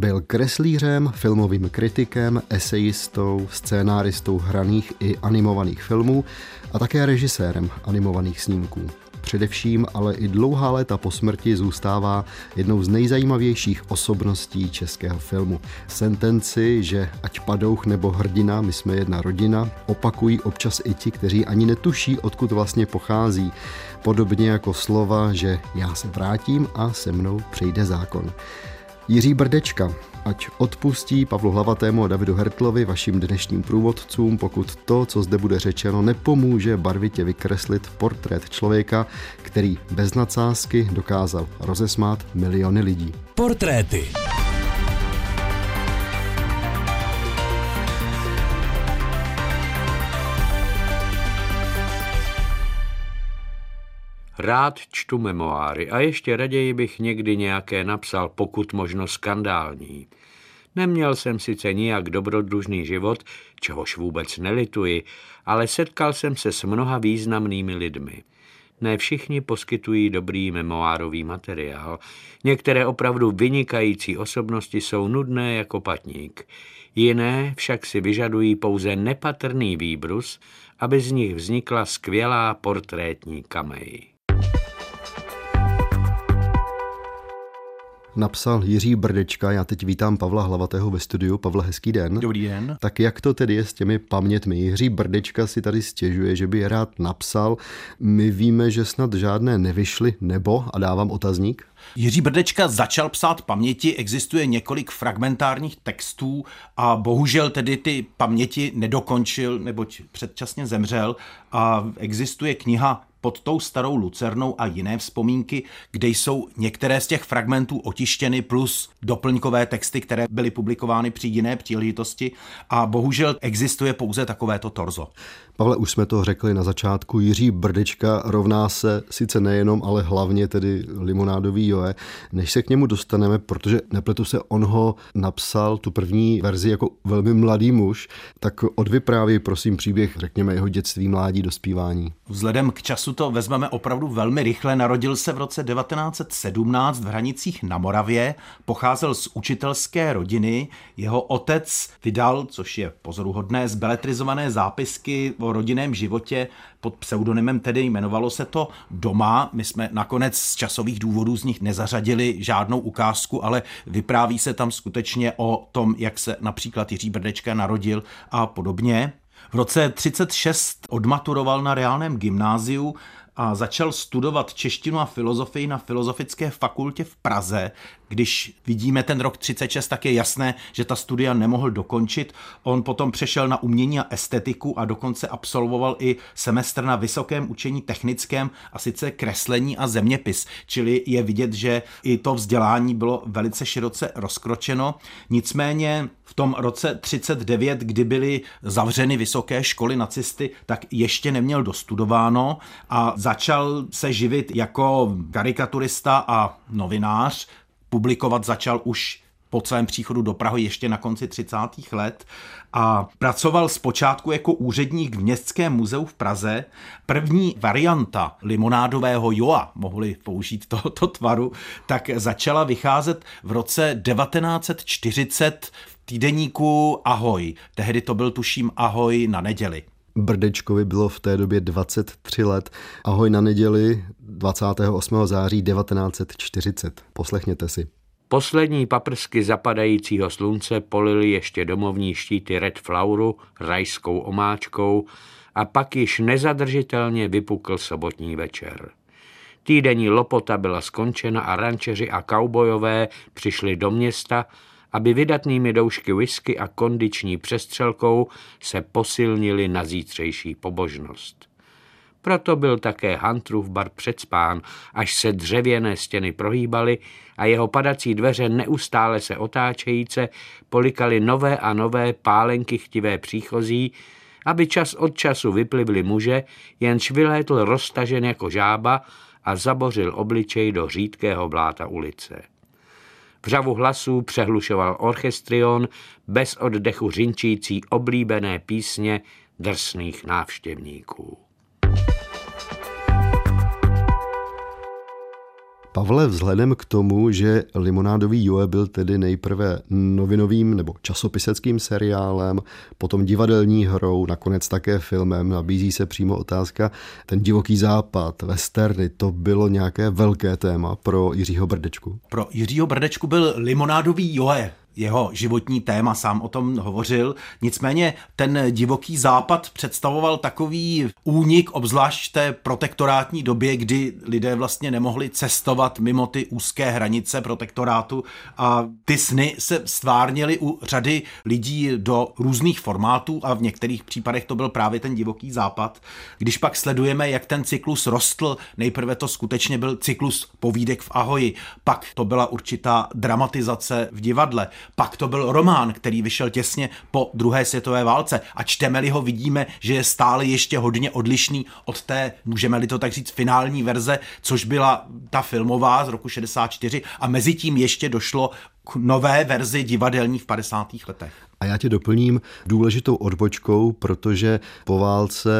Byl kreslířem, filmovým kritikem, esejistou, scénáristou hraných i animovaných filmů a také režisérem animovaných snímků. Především ale i dlouhá léta po smrti zůstává jednou z nejzajímavějších osobností českého filmu. Sentenci, že ať padouch nebo hrdina, my jsme jedna rodina, opakují občas i ti, kteří ani netuší, odkud vlastně pochází. Podobně jako slova, že já se vrátím a se mnou přejde zákon. Jiří Brdečka, ať odpustí Pavlu Hlavatému a Davidu Hertlovi, vašim dnešním průvodcům, pokud to, co zde bude řečeno, nepomůže barvitě vykreslit portrét člověka, který bez nadsázky dokázal rozesmát miliony lidí. Portréty. Rád čtu memoáry a ještě raději bych někdy nějaké napsal, pokud možno skandální. Neměl jsem sice nijak dobrodružný život, čehož vůbec nelituji, ale setkal jsem se s mnoha významnými lidmi. Ne všichni poskytují dobrý memoárový materiál. Některé opravdu vynikající osobnosti jsou nudné jako patník. Jiné však si vyžadují pouze nepatrný výbrus, aby z nich vznikla skvělá portrétní kamej. Napsal Jiří Brdečka. Já teď vítám Pavla Hlavatého ve studiu. Pavla, hezký den. Dobrý den. Tak jak to tedy je s těmi pamětmi? Jiří Brdečka si tady stěžuje, že by je rád napsal. My víme, že snad žádné nevyšly, nebo, a dávám otazník, Jiří Brdečka začal psát paměti, existuje několik fragmentárních textů a bohužel tedy ty paměti nedokončil, neboť předčasně zemřel a existuje kniha pod tou starou lucernou a jiné vzpomínky, kde jsou některé z těch fragmentů otištěny plus doplňkové texty, které byly publikovány při jiné příležitosti a bohužel existuje pouze takovéto torzo. Pavle, už jsme to řekli na začátku, Jiří Brdečka rovná se sice nejenom, ale hlavně tedy limonádový Joe. Než se k němu dostaneme, protože nepletu se, on ho napsal tu první verzi jako velmi mladý muž, tak odvyprávěj prosím příběh, řekněme, jeho dětství, mládí, dospívání. Vzhledem k času to vezmeme opravdu velmi rychle. Narodil se v roce 1917 v Hranicích na Moravě, pocházel z učitelské rodiny. Jeho otec vydal, což je pozoruhodné, zbeletrizované zápisky o rodinném životě pod pseudonymem, tedy jmenovalo se to Doma. My jsme nakonec z časových důvodů z nich nezařadili žádnou ukázku, ale vypráví se tam skutečně o tom, jak se například Jiří Brdečka narodil a podobně. V roce 36 odmaturoval na reálném gymnáziu a začal studovat češtinu a filozofii na Filozofické fakultě v Praze. Když vidíme ten rok 36, tak je jasné, že ta studia nemohl dokončit. On potom přešel na umění a estetiku a dokonce absolvoval i semestr na Vysokém učení technickém a sice kreslení a zeměpis. Čili je vidět, že i to vzdělání bylo velice široce rozkročeno. Nicméně v tom roce 39, kdy byly zavřeny vysoké školy nacisty, tak ještě neměl dostudováno a začal se živit jako karikaturista a novinář. Publikovat začal už po celém příchodu do Prahy ještě na konci 30. let a pracoval zpočátku jako úředník v Městském muzeu v Praze. První varianta limonádového joa, mohli použít tohoto tvaru, tak začala vycházet v roce 1940 v týdeníku Ahoj. Tehdy to byl tuším Ahoj na neděli. Brdečkovi bylo v té době 23 let. Ahoj na neděli 28. září 1940. Poslechněte si. Poslední paprsky zapadajícího slunce polily ještě domovní štíty Red Flauru rajskou omáčkou a pak již nezadržitelně vypukl sobotní večer. Týdenní lopota byla skončena a rančeři a kaubojové přišli do města, aby vydatnými doušky whisky a kondiční přestřelkou se posilnili na zítřejší pobožnost. Proto byl také Hunterův bar předspán, až se dřevěné stěny prohýbaly a jeho padací dveře neustále se otáčejíce polikaly nové a nové pálenky chtivé příchozí, aby čas od času vyplivli muže, jenž vylétl roztažen jako žába a zabořil obličej do řídkého bláta ulice. V řavu hlasů přehlušoval orchestrion bez oddechu řinčící oblíbené písně drsných návštěvníků. Pavle, vzhledem k tomu, že Limonádový Joe byl tedy nejprve novinovým nebo časopiseckým seriálem, potom divadelní hrou, nakonec také filmem, nabízí se přímo otázka, ten divoký západ, westerny, to bylo nějaké velké téma pro Jiřího Brdečku? Pro Jiřího Brdečku byl Limonádový Joe jeho životní téma, sám o tom hovořil. Nicméně ten divoký západ představoval takový únik, obzvlášť té protektorátní době, kdy lidé vlastně nemohli cestovat mimo ty úzké hranice protektorátu a ty sny se stvárnily u řady lidí do různých formátů a v některých případech to byl právě ten divoký západ. Když pak sledujeme, jak ten cyklus rostl, nejprve to skutečně byl cyklus povídek v Ahoji, pak to byla určitá dramatizace v divadle, pak to byl román, který vyšel těsně po druhé světové válce a čteme-li ho, vidíme, že je stále ještě hodně odlišný od té, můžeme-li to tak říct, finální verze, což byla ta filmová z roku 64 a mezi tím ještě došlo k nové verzi divadelní v 50. letech. A já tě doplním důležitou odbočkou, protože po válce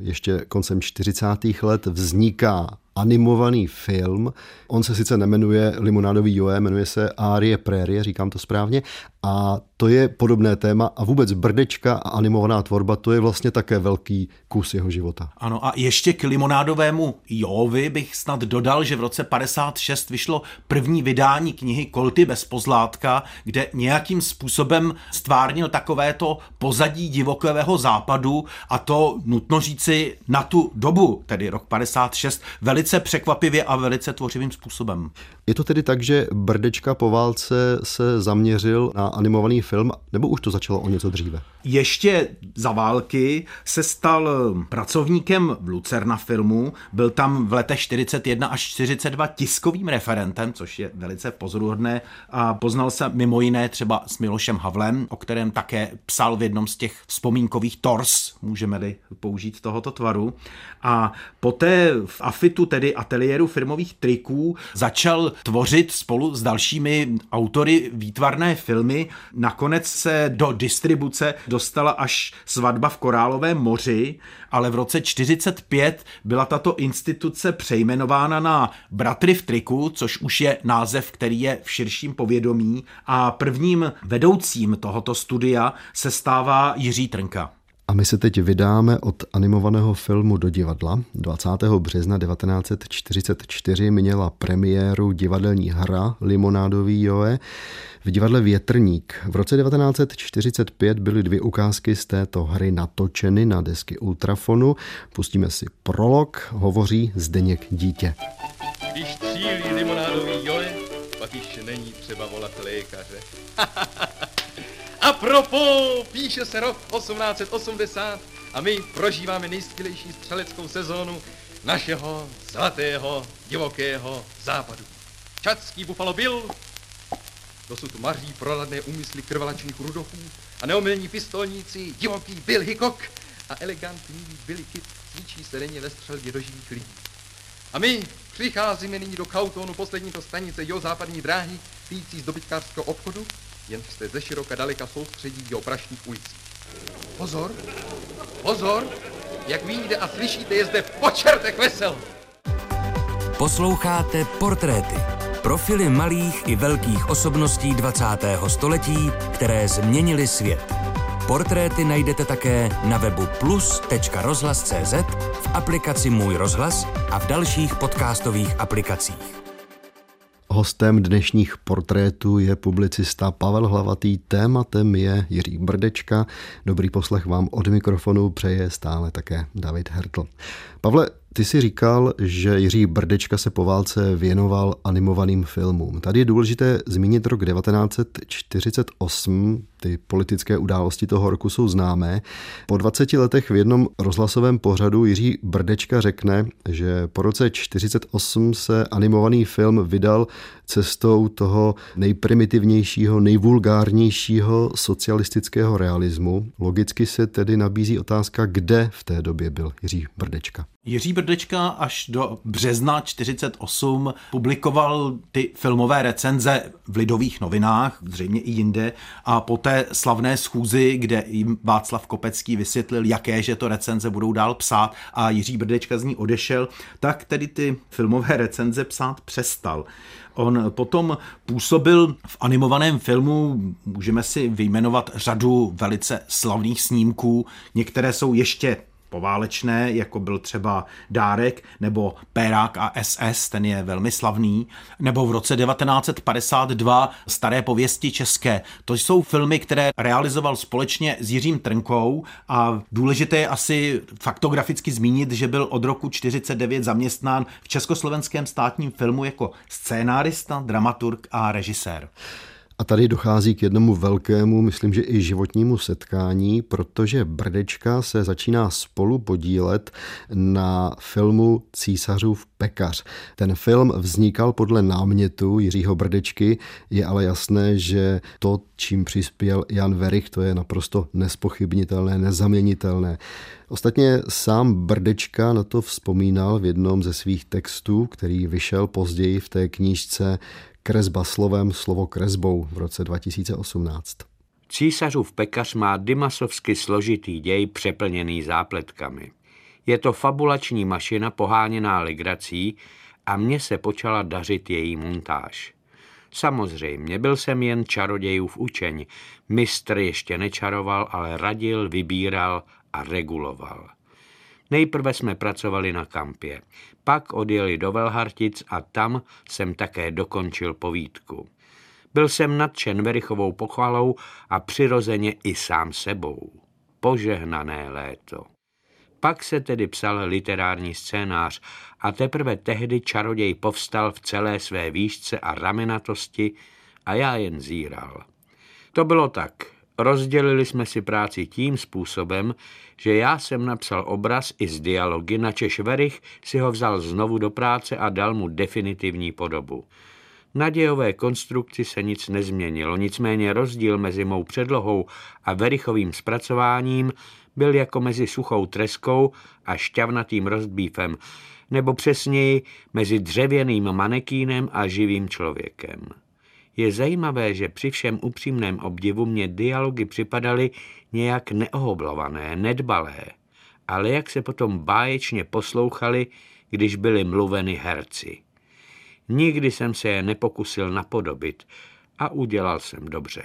ještě koncem 40. let vzniká animovaný film. On se sice nemenuje Limonádový Joe, jmenuje se Arie Prérie, říkám to správně, a to je podobné téma a vůbec brdečka a animovaná tvorba, to je vlastně také velký kus jeho života. Ano a ještě k limonádovému Jovi bych snad dodal, že v roce 56 vyšlo první vydání knihy Kolty bez pozlátka, kde nějakým způsobem stvárnil takovéto pozadí divokého západu a to nutno říci na tu dobu, tedy rok 56, velice překvapivě a velice tvořivým způsobem. Je to tedy tak, že Brdečka po válce se zaměřil na animovaný film, nebo už to začalo o něco dříve? Ještě za války se stal pracovníkem v Lucerna filmu, byl tam v letech 41 až 42 tiskovým referentem, což je velice pozoruhodné a poznal se mimo jiné třeba s Milošem Havlem, o kterém také psal v jednom z těch vzpomínkových tors, můžeme-li použít tohoto tvaru. A poté v AFITu, tedy ateliéru firmových triků, začal tvořit spolu s dalšími autory výtvarné filmy. Nakonec se do distribuce dostala až svatba v Korálovém moři, ale v roce 45 byla tato instituce přejmenována na Bratry v triku, což už je název, který je v širším povědomí a prvním vedoucím tohoto studia se stává Jiří Trnka. My se teď vydáme od animovaného filmu do divadla. 20. března 1944 měla premiéru divadelní hra Limonádový Joe v divadle Větrník. V roce 1945 byly dvě ukázky z této hry natočeny na desky Ultrafonu. Pustíme si prolog, hovoří Zdeněk Dítě. Když cílí limonádový Joe, pak již není třeba volat lékaře. A propo, píše se rok 1880 a my prožíváme nejskvělejší střeleckou sezónu našeho zlatého, divokého západu. Čadský Buffalo Bill, dosud maří proladné úmysly krvelačných rudochů a neomilní pistolníci divoký Bill Hickok a elegantní Billy Kid cvičí se denně ve střelbě do živých lidí. A my přicházíme nyní do Kautonu, poslední to stanice jo západní dráhy, týcí z dobytkářského obchodu, jen jste ze široka daleka soustředí o prašných ulicích. Pozor, pozor, jak vidíte a slyšíte, je zde počertek vesel. Posloucháte Portréty. Profily malých i velkých osobností 20. století, které změnily svět. Portréty najdete také na webu plus.rozhlas.cz, v aplikaci Můj rozhlas a v dalších podcastových aplikacích. Hostem dnešních portrétů je publicista Pavel Hlavatý, tématem je Jiří Brdečka. Dobrý poslech vám od mikrofonu přeje stále také David Hertl. Pavle, ty si říkal, že Jiří Brdečka se po válce věnoval animovaným filmům. Tady je důležité zmínit rok 1948, ty politické události toho roku jsou známé. Po 20 letech v jednom rozhlasovém pořadu Jiří Brdečka řekne, že po roce 1948 se animovaný film vydal cestou toho nejprimitivnějšího, nejvulgárnějšího socialistického realismu. Logicky se tedy nabízí otázka, kde v té době byl Jiří Brdečka. Jiří Brdečka až do března 48 publikoval ty filmové recenze v Lidových novinách, zřejmě i jinde, a po té slavné schůzi, kde jim Václav Kopecký vysvětlil, jaké že to recenze budou dál psát a Jiří Brdečka z ní odešel, tak tedy ty filmové recenze psát přestal. On potom působil v animovaném filmu, můžeme si vyjmenovat řadu velice slavných snímků, některé jsou ještě poválečné, jako byl třeba Dárek nebo Pérák a SS, ten je velmi slavný, nebo v roce 1952 Staré pověsti české. To jsou filmy, které realizoval společně s Jiřím Trnkou a důležité je asi faktograficky zmínit, že byl od roku 49 zaměstnán v Československém státním filmu jako scénárista, dramaturg a režisér. A tady dochází k jednomu velkému, myslím, že i životnímu setkání, protože Brdečka se začíná spolu podílet na filmu Císařův pekař. Ten film vznikal podle námětu Jiřího Brdečky, je ale jasné, že to, čím přispěl Jan Verich, to je naprosto nespochybnitelné, nezaměnitelné. Ostatně sám Brdečka na to vzpomínal v jednom ze svých textů, který vyšel později v té knížce Kresba slovem, slovo kresbou v roce 2018. Císařův pekař má dymasovsky složitý děj přeplněný zápletkami. Je to fabulační mašina poháněná legrací a mně se počala dařit její montáž. Samozřejmě, byl jsem jen čarodějův učeň. Mistr ještě nečaroval, ale radil, vybíral a reguloval. Nejprve jsme pracovali na kampě, pak odjeli do Velhartic a tam jsem také dokončil povídku. Byl jsem nadšen Verichovou pochvalou a přirozeně i sám sebou. Požehnané léto. Pak se tedy psal literární scénář a teprve tehdy čaroděj povstal v celé své výšce a ramenatosti a já jen zíral. To bylo tak. Rozdělili jsme si práci tím způsobem, že já jsem napsal obraz i z dialogy, na Verich si ho vzal znovu do práce a dal mu definitivní podobu. Na dějové konstrukci se nic nezměnilo, nicméně rozdíl mezi mou předlohou a Verichovým zpracováním byl jako mezi suchou treskou a šťavnatým rostbífem, nebo přesněji mezi dřevěným manekínem a živým člověkem. Je zajímavé, že při všem upřímném obdivu mě dialogy připadaly nějak neohoblované, nedbalé, ale jak se potom báječně poslouchali, když byly mluveny herci. Nikdy jsem se je nepokusil napodobit a udělal jsem dobře.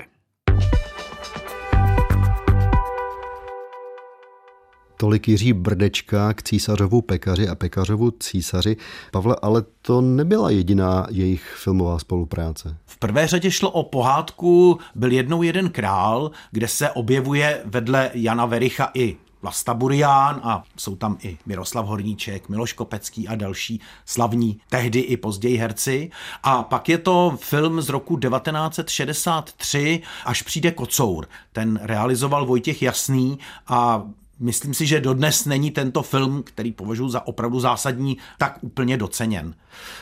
Tolik Jiří Brdečka k císařovu pekaři a pekařovu císaři. Pavle, ale to nebyla jediná jejich filmová spolupráce. V prvé řadě šlo o pohádku Byl jednou jeden král, kde se objevuje vedle Jana Vericha i Vlasta Burián a jsou tam i Miroslav Horníček, Miloš Kopecký a další slavní tehdy i později herci. A pak je to film z roku 1963, až přijde Kocour. Ten realizoval Vojtěch Jasný a Myslím si, že dodnes není tento film, který považuji za opravdu zásadní, tak úplně doceněn.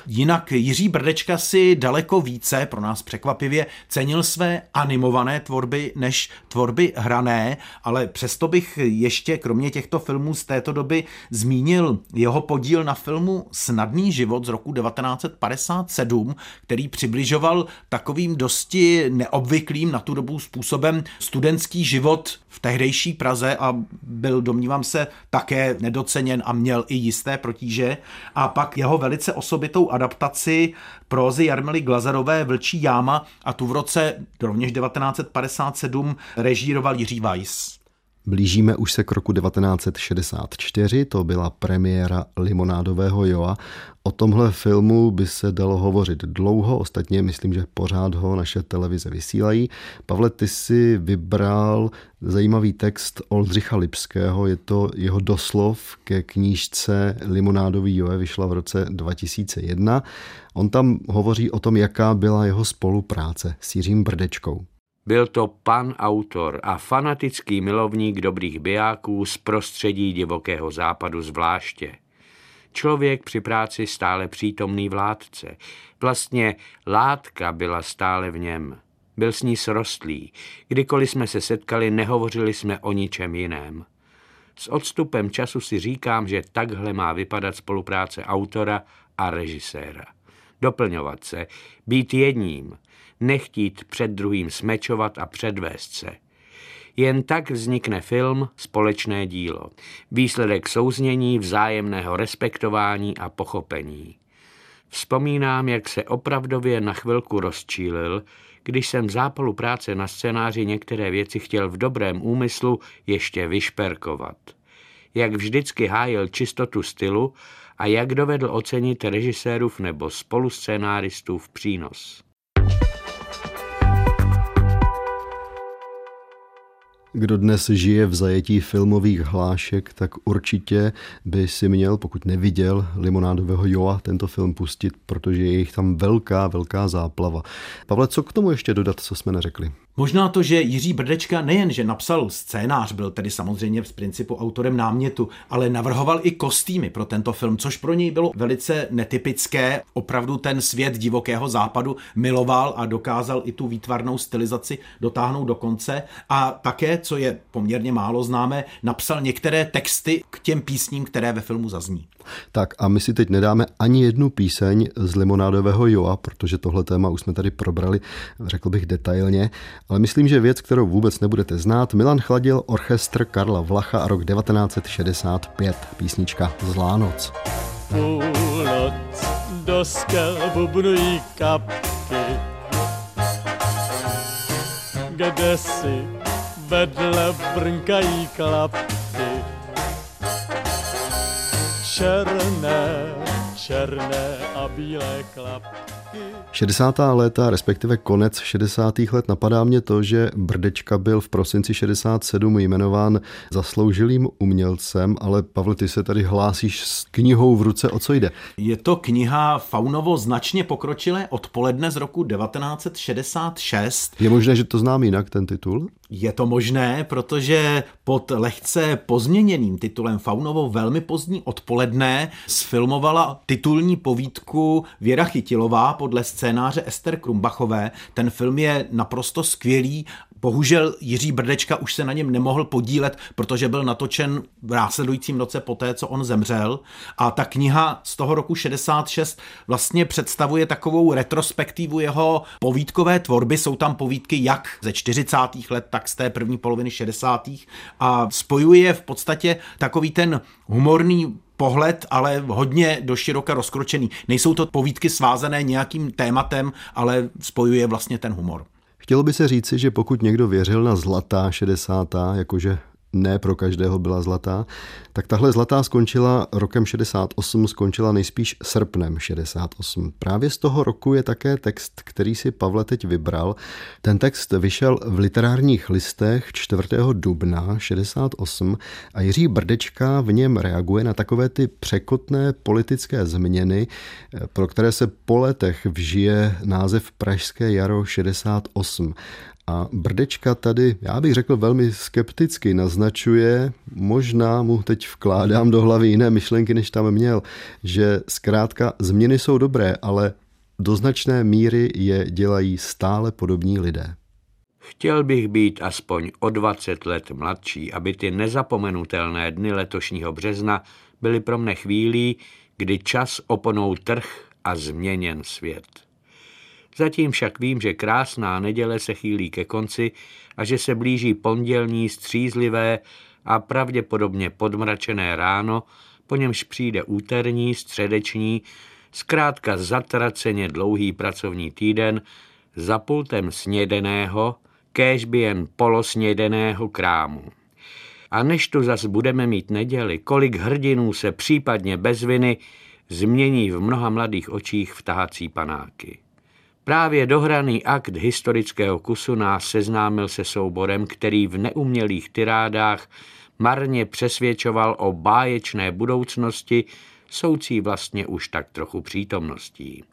Jinak Jiří Brdečka si daleko více, pro nás překvapivě, cenil své animované tvorby než tvorby hrané, ale přesto bych ještě kromě těchto filmů z této doby zmínil jeho podíl na filmu Snadný život z roku 1957, který přibližoval takovým dosti neobvyklým na tu dobu způsobem studentský život v tehdejší Praze a byl, domnívám se, také nedoceněn a měl i jisté protíže. A pak jeho velice osobitou adaptaci prózy Jarmily Glazarové Vlčí jáma a tu v roce rovněž 1957 režíroval Jiří Weiss. Blížíme už se k roku 1964, to byla premiéra Limonádového Joa. O tomhle filmu by se dalo hovořit dlouho, ostatně myslím, že pořád ho naše televize vysílají. Pavle, ty si vybral zajímavý text Oldřicha Lipského, je to jeho doslov ke knížce Limonádový Joe, vyšla v roce 2001. On tam hovoří o tom, jaká byla jeho spolupráce s Jiřím Brdečkou. Byl to pan autor a fanatický milovník dobrých bijáků z prostředí divokého západu zvláště. Člověk při práci stále přítomný vládce. Vlastně látka byla stále v něm. Byl s ní srostlý. Kdykoliv jsme se setkali, nehovořili jsme o ničem jiném. S odstupem času si říkám, že takhle má vypadat spolupráce autora a režiséra. Doplňovat se, být jedním, nechtít před druhým smečovat a předvést se. Jen tak vznikne film, společné dílo. Výsledek souznění, vzájemného respektování a pochopení. Vzpomínám, jak se opravdově na chvilku rozčílil, když jsem v zápalu práce na scénáři některé věci chtěl v dobrém úmyslu ještě vyšperkovat. Jak vždycky hájil čistotu stylu a jak dovedl ocenit režisérův nebo spoluscénáristův přínos. Kdo dnes žije v zajetí filmových hlášek, tak určitě by si měl, pokud neviděl Limonádového Joa, tento film pustit, protože je jich tam velká, velká záplava. Pavle, co k tomu ještě dodat, co jsme neřekli? Možná to, že Jiří Brdečka nejen, že napsal scénář, byl tedy samozřejmě z principu autorem námětu, ale navrhoval i kostýmy pro tento film, což pro něj bylo velice netypické. Opravdu ten svět divokého západu miloval a dokázal i tu výtvarnou stylizaci dotáhnout do konce. A také, co je poměrně málo známé, napsal některé texty k těm písním, které ve filmu zazní. Tak a my si teď nedáme ani jednu píseň z Limonádového Joa, protože tohle téma už jsme tady probrali, řekl bych detailně, ale myslím, že věc, kterou vůbec nebudete znát, Milan chladil orchestr Karla Vlacha a rok 1965, písnička Zlá noc. Půlnoc do skel bubnují kapky, kde si vedle brnkají klapky černé, černé a bílé klapky. 60. léta, respektive konec 60. let, napadá mě to, že Brdečka byl v prosinci 67 jmenován zasloužilým umělcem, ale Pavel, ty se tady hlásíš s knihou v ruce, o co jde? Je to kniha Faunovo značně pokročilé odpoledne z roku 1966. Je možné, že to znám jinak, ten titul? Je to možné, protože pod lehce pozměněným titulem Faunovo velmi pozdní odpoledne sfilmovala titulní povídku Věra Chytilová podle scénáře Ester Krumbachové. Ten film je naprosto skvělý Bohužel Jiří Brdečka už se na něm nemohl podílet, protože byl natočen v následujícím roce poté, co on zemřel. A ta kniha z toho roku 66 vlastně představuje takovou retrospektivu jeho povídkové tvorby. Jsou tam povídky jak ze 40. let, tak z té první poloviny 60. A spojuje v podstatě takový ten humorný pohled, ale hodně do široka rozkročený. Nejsou to povídky svázané nějakým tématem, ale spojuje vlastně ten humor. Chtělo by se říci, že pokud někdo věřil na zlatá 60. jakože ne pro každého byla zlatá, tak tahle zlatá skončila rokem 68, skončila nejspíš srpnem 68. Právě z toho roku je také text, který si Pavle teď vybral. Ten text vyšel v literárních listech 4. dubna 68 a Jiří Brdečka v něm reaguje na takové ty překotné politické změny, pro které se po letech vžije název Pražské jaro 68. A Brdečka tady, já bych řekl velmi skepticky, naznačuje, možná mu teď vkládám do hlavy jiné myšlenky, než tam měl, že zkrátka změny jsou dobré, ale do značné míry je dělají stále podobní lidé. Chtěl bych být aspoň o 20 let mladší, aby ty nezapomenutelné dny letošního března byly pro mne chvílí, kdy čas oponou trh a změněn svět. Zatím však vím, že krásná neděle se chýlí ke konci a že se blíží pondělní střízlivé a pravděpodobně podmračené ráno, po němž přijde úterní, středeční, zkrátka zatraceně dlouhý pracovní týden za pultem snědeného, kéž by jen polosnědeného krámu. A než tu zas budeme mít neděli, kolik hrdinů se případně bez viny změní v mnoha mladých očích v tahací panáky. Právě dohraný akt historického kusu nás seznámil se souborem, který v neumělých tyrádách marně přesvědčoval o báječné budoucnosti, soucí vlastně už tak trochu přítomností.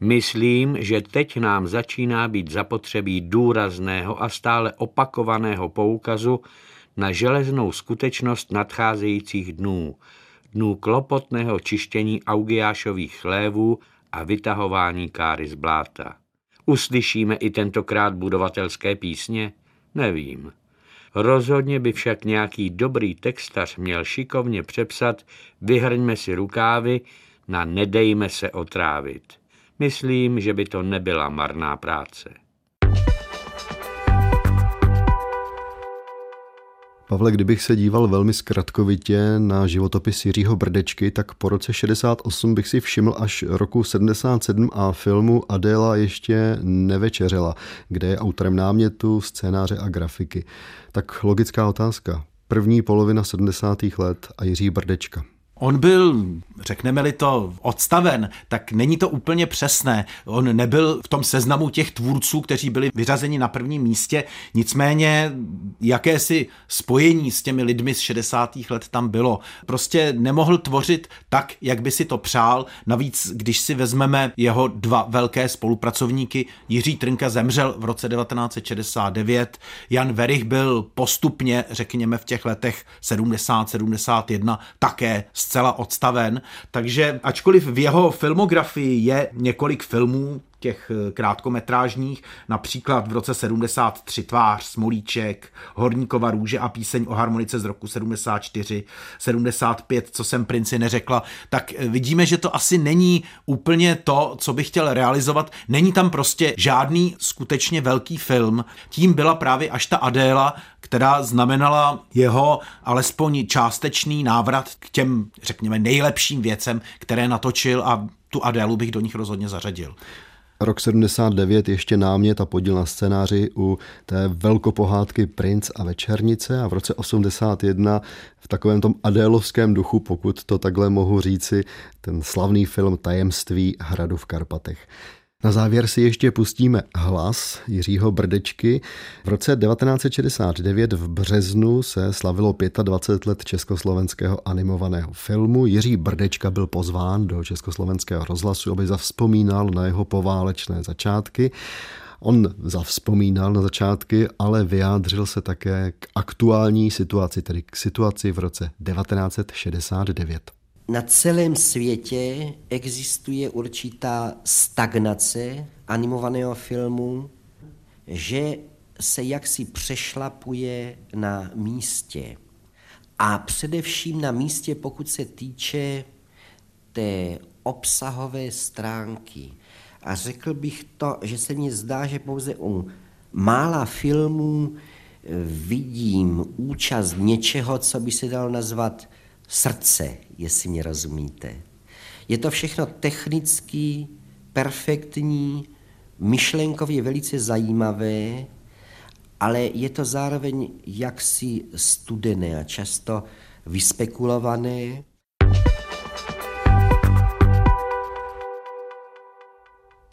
Myslím, že teď nám začíná být zapotřebí důrazného a stále opakovaného poukazu na železnou skutečnost nadcházejících dnů. dnů klopotného čištění augiášových chlévů a vytahování káry z bláta. Uslyšíme i tentokrát budovatelské písně? Nevím. Rozhodně by však nějaký dobrý textař měl šikovně přepsat Vyhrňme si rukávy na Nedejme se otrávit. Myslím, že by to nebyla marná práce. Pavle, kdybych se díval velmi zkratkovitě na životopis Jiřího Brdečky, tak po roce 68 bych si všiml až roku 77 a filmu Adéla ještě nevečeřela, kde je autorem námětu, scénáře a grafiky. Tak logická otázka. První polovina 70. let a Jiří Brdečka. On byl, řekneme-li to, odstaven, tak není to úplně přesné. On nebyl v tom seznamu těch tvůrců, kteří byli vyřazeni na prvním místě, nicméně jakési spojení s těmi lidmi z 60. let tam bylo. Prostě nemohl tvořit tak, jak by si to přál. Navíc, když si vezmeme jeho dva velké spolupracovníky, Jiří Trnka zemřel v roce 1969, Jan Verich byl postupně, řekněme v těch letech 70-71, také zcela odstaven, takže ačkoliv v jeho filmografii je několik filmů, těch eh, krátkometrážních, například v roce 73 Tvář, Smolíček, Horníkova růže a píseň o harmonice z roku 74, 75, co jsem princi neřekla, tak eh, vidíme, že to asi není úplně to, co bych chtěl realizovat. Není tam prostě žádný skutečně velký film. Tím byla právě až ta Adéla, která znamenala jeho alespoň částečný návrat k těm, řekněme, nejlepším věcem, které natočil a tu Adélu bych do nich rozhodně zařadil. Rok 79 ještě námět a podíl na scénáři u té velkopohádky Princ a Večernice a v roce 81 v takovém tom adélovském duchu, pokud to takhle mohu říci, ten slavný film Tajemství hradu v Karpatech. Na závěr si ještě pustíme hlas Jiřího Brdečky. V roce 1969 v březnu se slavilo 25 let československého animovaného filmu. Jiří Brdečka byl pozván do československého rozhlasu, aby zavzpomínal na jeho poválečné začátky. On zavzpomínal na začátky, ale vyjádřil se také k aktuální situaci, tedy k situaci v roce 1969 na celém světě existuje určitá stagnace animovaného filmu, že se jaksi přešlapuje na místě. A především na místě, pokud se týče té obsahové stránky. A řekl bych to, že se mně zdá, že pouze u mála filmů vidím účast něčeho, co by se dalo nazvat srdce, jestli mě rozumíte. Je to všechno technický, perfektní, myšlenkově velice zajímavé, ale je to zároveň jaksi studené a často vyspekulované.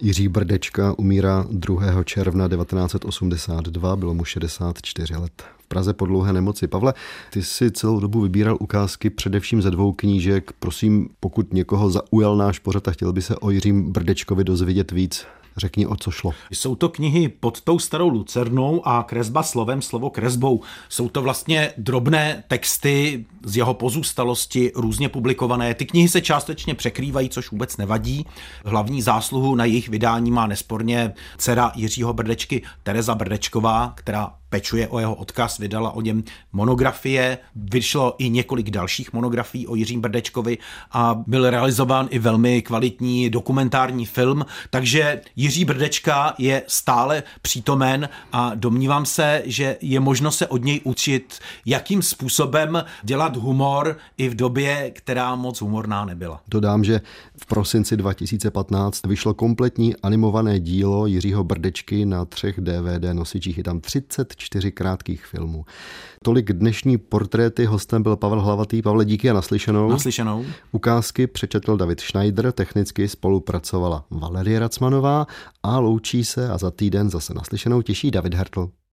Jiří Brdečka umírá 2. června 1982, bylo mu 64 let. V Praze po dlouhé nemoci. Pavle, ty si celou dobu vybíral ukázky především ze dvou knížek. Prosím, pokud někoho zaujal náš pořad a chtěl by se o Jiřím Brdečkovi dozvědět víc, Řekni, o co šlo. Jsou to knihy pod tou starou lucernou a kresba slovem, slovo kresbou. Jsou to vlastně drobné texty z jeho pozůstalosti, různě publikované. Ty knihy se částečně překrývají, což vůbec nevadí. Hlavní zásluhu na jejich vydání má nesporně dcera Jiřího Brdečky Tereza Brdečková, která pečuje o jeho odkaz, vydala o něm monografie, vyšlo i několik dalších monografií o Jiřím Brdečkovi a byl realizován i velmi kvalitní dokumentární film, takže Jiří Brdečka je stále přítomen a domnívám se, že je možno se od něj učit, jakým způsobem dělat humor i v době, která moc humorná nebyla. Dodám, že v prosinci 2015 vyšlo kompletní animované dílo Jiřího Brdečky na třech DVD nosičích. Je tam 34 krátkých filmů. Tolik dnešní portréty. Hostem byl Pavel Hlavatý. Pavle, díky a naslyšenou. Naslyšenou. Ukázky přečetl David Schneider, technicky spolupracovala Valerie Racmanová a loučí se a za týden zase naslyšenou těší David Hertl.